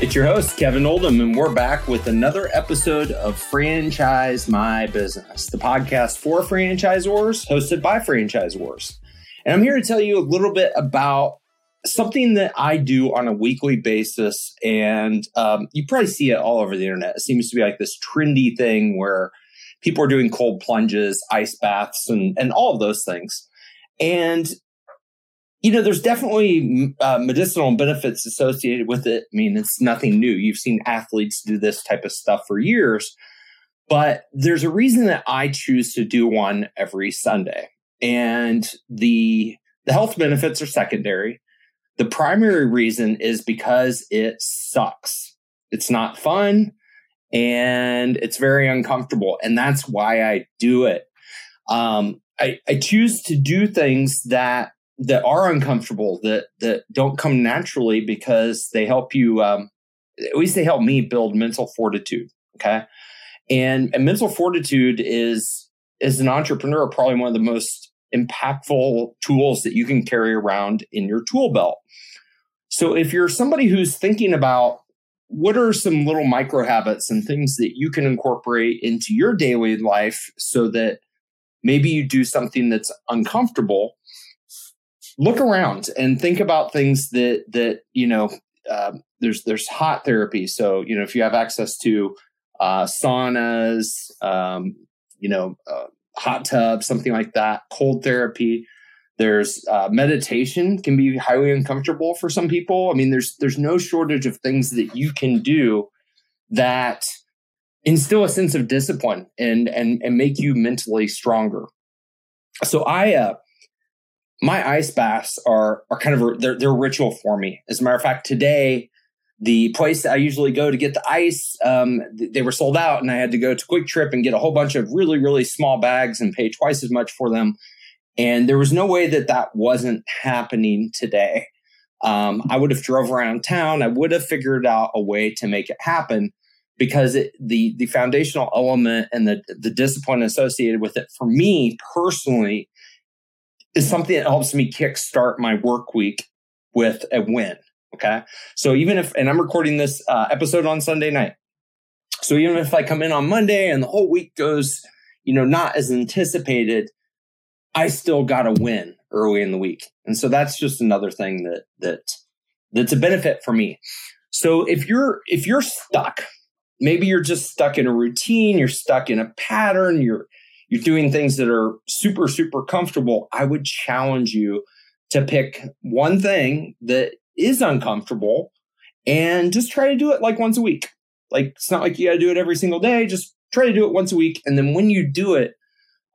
It's your host, Kevin Oldham, and we're back with another episode of Franchise My Business, the podcast for franchisors, hosted by franchisors. And I'm here to tell you a little bit about something that I do on a weekly basis. And um, you probably see it all over the internet. It seems to be like this trendy thing where people are doing cold plunges, ice baths, and, and all of those things. And you know, there's definitely uh, medicinal benefits associated with it. I mean, it's nothing new. You've seen athletes do this type of stuff for years, but there's a reason that I choose to do one every Sunday. And the the health benefits are secondary. The primary reason is because it sucks. It's not fun and it's very uncomfortable. And that's why I do it. Um, I, I choose to do things that that are uncomfortable that that don't come naturally because they help you um, at least they help me build mental fortitude okay? And, and mental fortitude is as an entrepreneur probably one of the most impactful tools that you can carry around in your tool belt. So if you're somebody who's thinking about what are some little micro habits and things that you can incorporate into your daily life so that maybe you do something that's uncomfortable look around and think about things that that you know uh, there's there's hot therapy. So you know if you have access to uh, saunas um, you know uh, hot tub something like that cold therapy there's uh, meditation can be highly uncomfortable for some people. I mean there's there's no shortage of things that you can do that instill a sense of discipline and and and make you mentally stronger. So i uh my ice baths are are kind of they're they're ritual for me. As a matter of fact, today the place I usually go to get the ice, um, they were sold out, and I had to go to QuikTrip and get a whole bunch of really really small bags and pay twice as much for them. And there was no way that that wasn't happening today. Um, I would have drove around town. I would have figured out a way to make it happen because it, the the foundational element and the the discipline associated with it for me personally is something that helps me kickstart my work week with a win. Okay. So even if, and I'm recording this uh, episode on Sunday night. So even if I come in on Monday and the whole week goes, you know, not as anticipated, I still got a win early in the week. And so that's just another thing that, that, that's a benefit for me. So if you're, if you're stuck, maybe you're just stuck in a routine, you're stuck in a pattern, you're, you're doing things that are super, super comfortable, I would challenge you to pick one thing that is uncomfortable and just try to do it like once a week. Like it's not like you got to do it every single day. Just try to do it once a week. And then when you do it,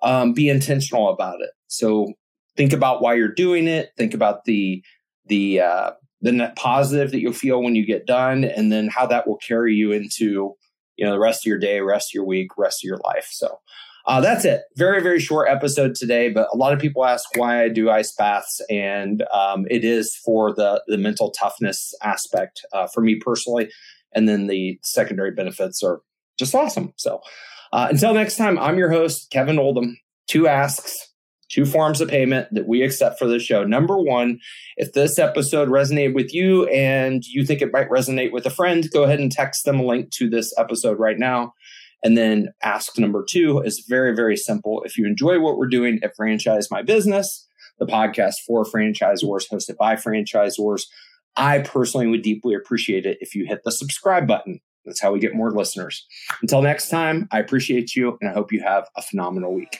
um, be intentional about it. So think about why you're doing it. Think about the, the, uh, the net positive that you'll feel when you get done and then how that will carry you into, you know, the rest of your day, rest of your week, rest of your life. So, uh, that's it. Very, very short episode today, but a lot of people ask why I do ice baths, and um, it is for the the mental toughness aspect uh, for me personally, and then the secondary benefits are just awesome. So, uh, until next time, I'm your host Kevin Oldham. Two asks, two forms of payment that we accept for the show. Number one, if this episode resonated with you and you think it might resonate with a friend, go ahead and text them a link to this episode right now. And then ask number two is very, very simple. If you enjoy what we're doing at Franchise My Business, the podcast for franchisors hosted by franchisors, I personally would deeply appreciate it if you hit the subscribe button. That's how we get more listeners. Until next time, I appreciate you and I hope you have a phenomenal week.